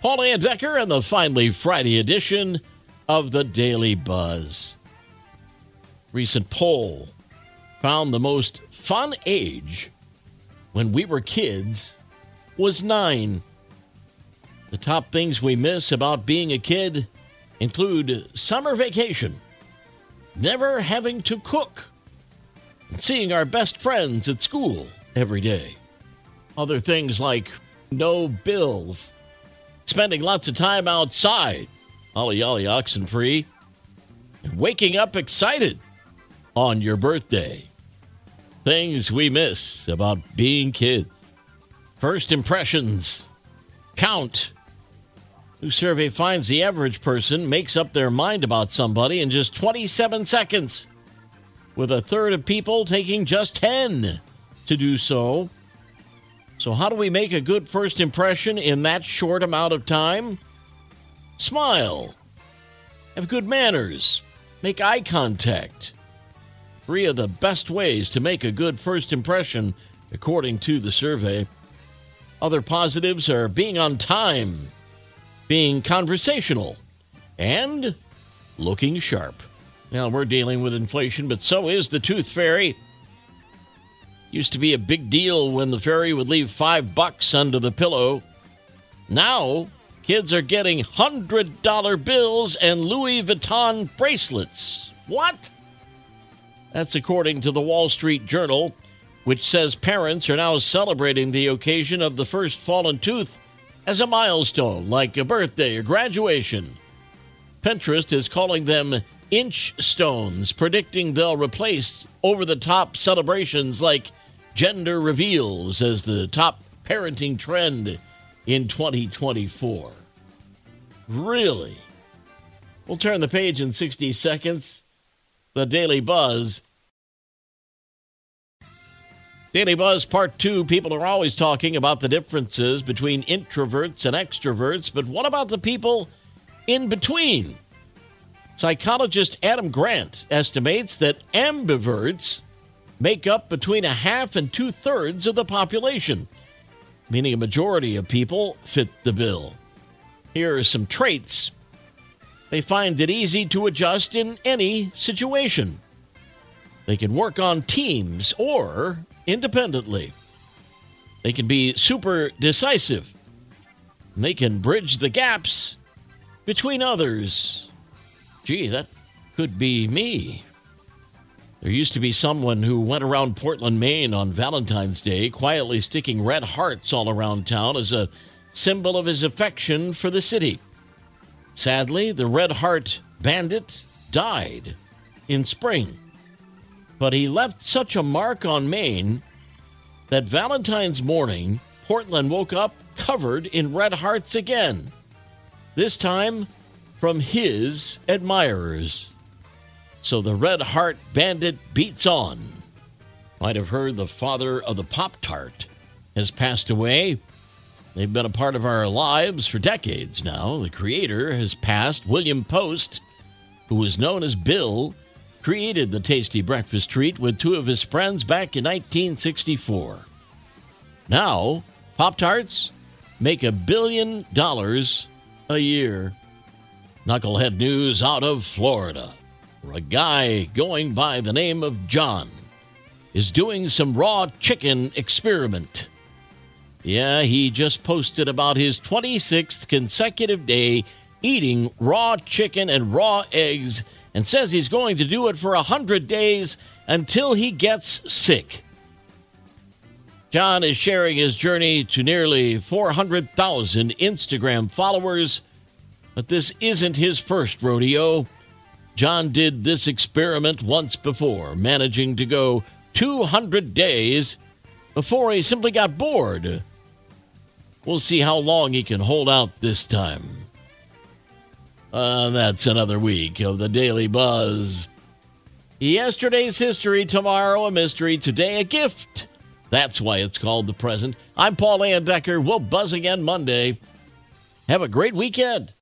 Paul Decker and the finally Friday edition of the Daily Buzz. Recent poll found the most fun age when we were kids was nine. The top things we miss about being a kid include summer vacation, never having to cook, and seeing our best friends at school every day. Other things like no bills spending lots of time outside, ollie ollie oxen free, and waking up excited on your birthday. Things we miss about being kids. First impressions count. New survey finds the average person makes up their mind about somebody in just 27 seconds, with a third of people taking just 10 to do so. So, how do we make a good first impression in that short amount of time? Smile. Have good manners. Make eye contact. Three of the best ways to make a good first impression, according to the survey. Other positives are being on time, being conversational, and looking sharp. Now, we're dealing with inflation, but so is the tooth fairy. Used to be a big deal when the fairy would leave five bucks under the pillow. Now, kids are getting $100 bills and Louis Vuitton bracelets. What? That's according to the Wall Street Journal, which says parents are now celebrating the occasion of the first fallen tooth as a milestone, like a birthday or graduation. Pinterest is calling them inch stones, predicting they'll replace over the top celebrations like gender reveals as the top parenting trend in 2024. Really? We'll turn the page in 60 seconds. The Daily Buzz. Daily Buzz Part 2 People are always talking about the differences between introverts and extroverts, but what about the people in between? Psychologist Adam Grant estimates that ambiverts make up between a half and two thirds of the population, meaning a majority of people fit the bill. Here are some traits. They find it easy to adjust in any situation. They can work on teams or independently. They can be super decisive. They can bridge the gaps between others. Gee, that could be me. There used to be someone who went around Portland, Maine on Valentine's Day, quietly sticking red hearts all around town as a symbol of his affection for the city. Sadly, the red heart bandit died in spring. But he left such a mark on Maine that Valentine's morning, Portland woke up covered in red hearts again. This time from his admirers. So the Red Heart Bandit beats on. Might have heard the father of the Pop Tart has passed away. They've been a part of our lives for decades now. The creator has passed. William Post, who was known as Bill, created the tasty breakfast treat with two of his friends back in 1964. Now, Pop Tarts make a billion dollars a year. Knucklehead news out of Florida where a guy going by the name of John is doing some raw chicken experiment. Yeah, he just posted about his 26th consecutive day eating raw chicken and raw eggs and says he's going to do it for 100 days until he gets sick. John is sharing his journey to nearly 400,000 Instagram followers, but this isn't his first rodeo. John did this experiment once before, managing to go 200 days before he simply got bored. We'll see how long he can hold out this time. Uh, that's another week of the Daily Buzz. Yesterday's history, tomorrow a mystery, today a gift. That's why it's called the present. I'm Paul Layendecker. We'll buzz again Monday. Have a great weekend.